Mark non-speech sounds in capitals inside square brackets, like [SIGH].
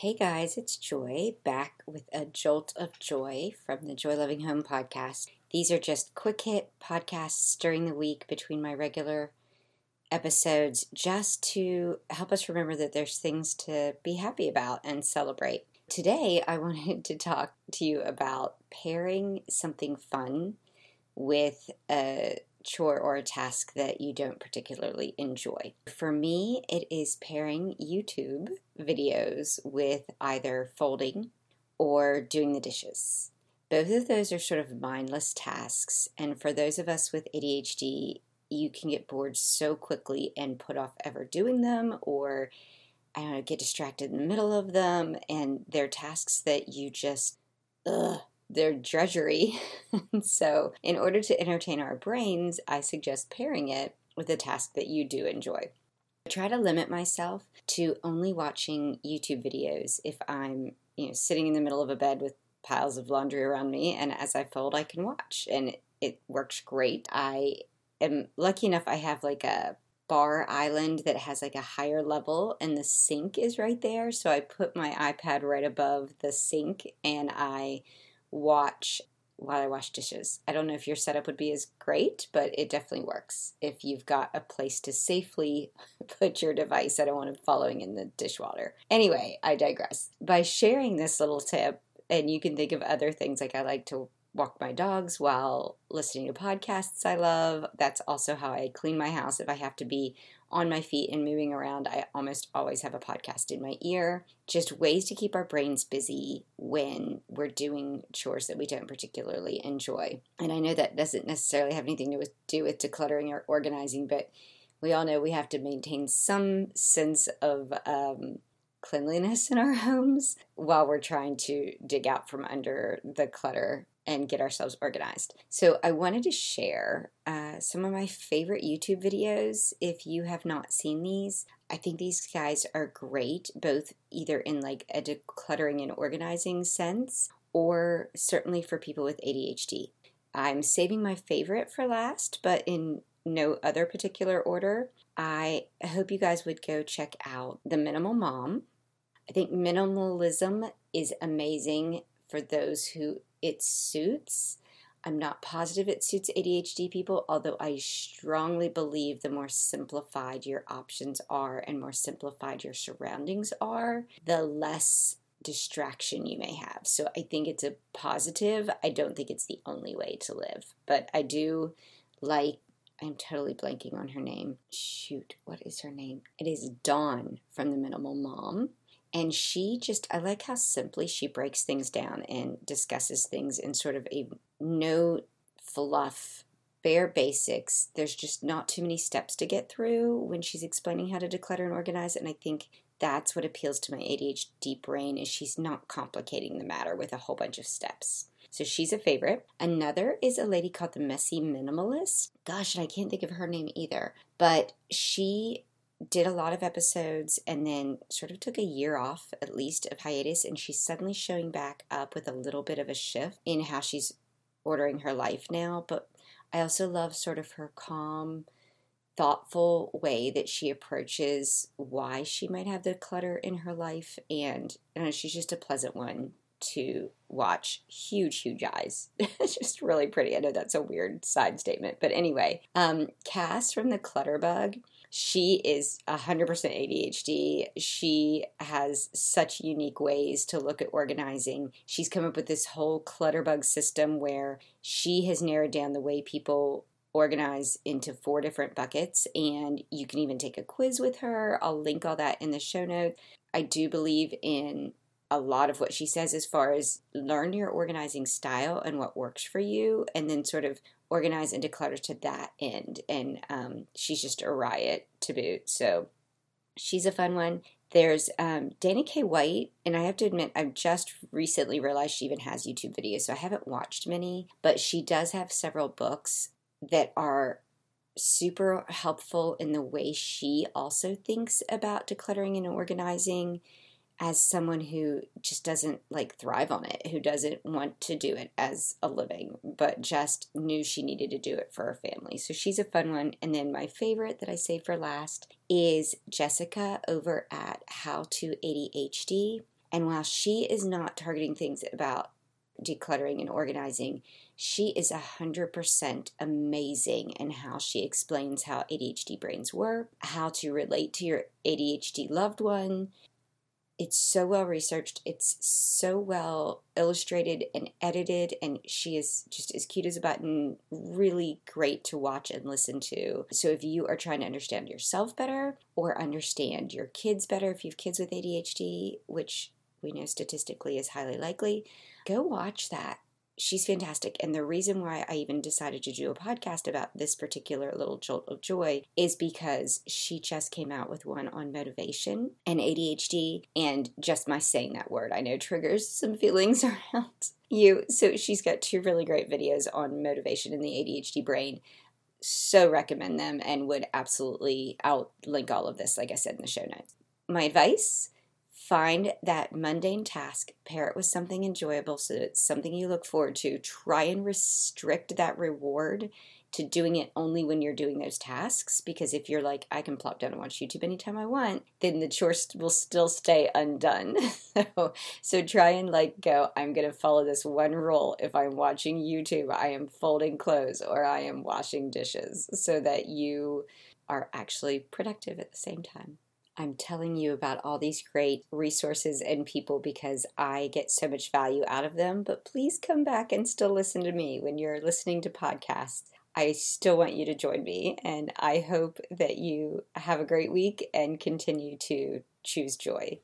Hey guys, it's Joy back with a jolt of joy from the Joy Loving Home podcast. These are just quick hit podcasts during the week between my regular episodes just to help us remember that there's things to be happy about and celebrate. Today, I [LAUGHS] wanted to talk to you about pairing something fun with a chore or a task that you don't particularly enjoy. For me, it is pairing YouTube videos with either folding or doing the dishes. Both of those are sort of mindless tasks, and for those of us with ADHD, you can get bored so quickly and put off ever doing them or I don't know, get distracted in the middle of them, and they're tasks that you just, ugh, they're drudgery. [LAUGHS] so, in order to entertain our brains, I suggest pairing it with a task that you do enjoy. I try to limit myself to only watching YouTube videos if I'm, you know, sitting in the middle of a bed with piles of laundry around me and as I fold I can watch and it, it works great. I am lucky enough I have like a bar island that has like a higher level and the sink is right there so I put my iPad right above the sink and I watch while I wash dishes. I don't know if your setup would be as great, but it definitely works. If you've got a place to safely [LAUGHS] put your device, I don't want it following in the dishwater. Anyway, I digress. By sharing this little tip, and you can think of other things like I like to walk my dogs while listening to podcasts I love. That's also how I clean my house if I have to be on my feet and moving around, I almost always have a podcast in my ear. Just ways to keep our brains busy when we're doing chores that we don't particularly enjoy. And I know that doesn't necessarily have anything to do with decluttering or organizing, but we all know we have to maintain some sense of um, cleanliness in our [LAUGHS] homes while we're trying to dig out from under the clutter and get ourselves organized. So, I wanted to share uh, some of my favorite YouTube videos. If you have not seen these, I think these guys are great, both either in like a decluttering and organizing sense, or certainly for people with ADHD. I'm saving my favorite for last, but in no other particular order. I hope you guys would go check out The Minimal Mom. I think minimalism is amazing for those who it suits. I'm not positive it suits ADHD people, although I strongly believe the more simplified your options are and more simplified your surroundings are, the less distraction you may have. So I think it's a positive. I don't think it's the only way to live, but I do like. I'm totally blanking on her name. Shoot, what is her name? It is Dawn from The Minimal Mom. And she just, I like how simply she breaks things down and discusses things in sort of a no fluff, bare basics. There's just not too many steps to get through when she's explaining how to declutter and organize. And I think that's what appeals to my ADHD brain is she's not complicating the matter with a whole bunch of steps. So she's a favorite. Another is a lady called the Messy Minimalist. Gosh, and I can't think of her name either. But she did a lot of episodes and then sort of took a year off at least of hiatus and she's suddenly showing back up with a little bit of a shift in how she's ordering her life now but i also love sort of her calm thoughtful way that she approaches why she might have the clutter in her life and you know, she's just a pleasant one to watch. Huge huge eyes. [LAUGHS] Just really pretty. I know that's a weird side statement but anyway um Cas from the clutterbug she is 100% ADHD. She has such unique ways to look at organizing. She's come up with this whole clutterbug system where she has narrowed down the way people organize into four different buckets and you can even take a quiz with her. I'll link all that in the show note. I do believe in a lot of what she says as far as learn your organizing style and what works for you and then sort of organize and declutter to that end. And um, she's just a riot to boot. So she's a fun one. There's um, Dana K. White, and I have to admit, I've just recently realized she even has YouTube videos, so I haven't watched many, but she does have several books that are super helpful in the way she also thinks about decluttering and organizing as someone who just doesn't like thrive on it, who doesn't want to do it as a living, but just knew she needed to do it for her family. So she's a fun one. And then my favorite that I saved for last is Jessica over at How to ADHD. And while she is not targeting things about decluttering and organizing, she is 100% amazing in how she explains how ADHD brains work, how to relate to your ADHD loved one, it's so well researched it's so well illustrated and edited and she is just as cute as a button really great to watch and listen to. So if you are trying to understand yourself better or understand your kids better if you have kids with adhd which we know statistically is highly likely go watch that she's fantastic. And the reason why I even decided to do a podcast about this particular little jolt of joy is because she just came out with one on motivation and ADHD. And just my saying that word, I know triggers some feelings [LAUGHS] around you. So she's got two really great videos on motivation in the ADHD brain. So recommend them and would absolutely, I'll link all of this, like I said, in the show notes. My advice Find that mundane task, pair it with something enjoyable so it's something you look forward to. Try and restrict that reward to doing it only when you're doing those tasks because if you're like I can plop down and watch YouTube anytime I want, then the chores will still stay undone. [LAUGHS] so, so try and like go I'm going to follow this one rule if I'm watching YouTube, I am folding clothes or I am washing dishes so that you are actually productive at the same time. I'm telling you about all these great resources and people because I get so much value out of them. But please come back and still listen to me when you're listening to podcasts. I still want you to join me, and I hope that you have a great week and continue to choose joy.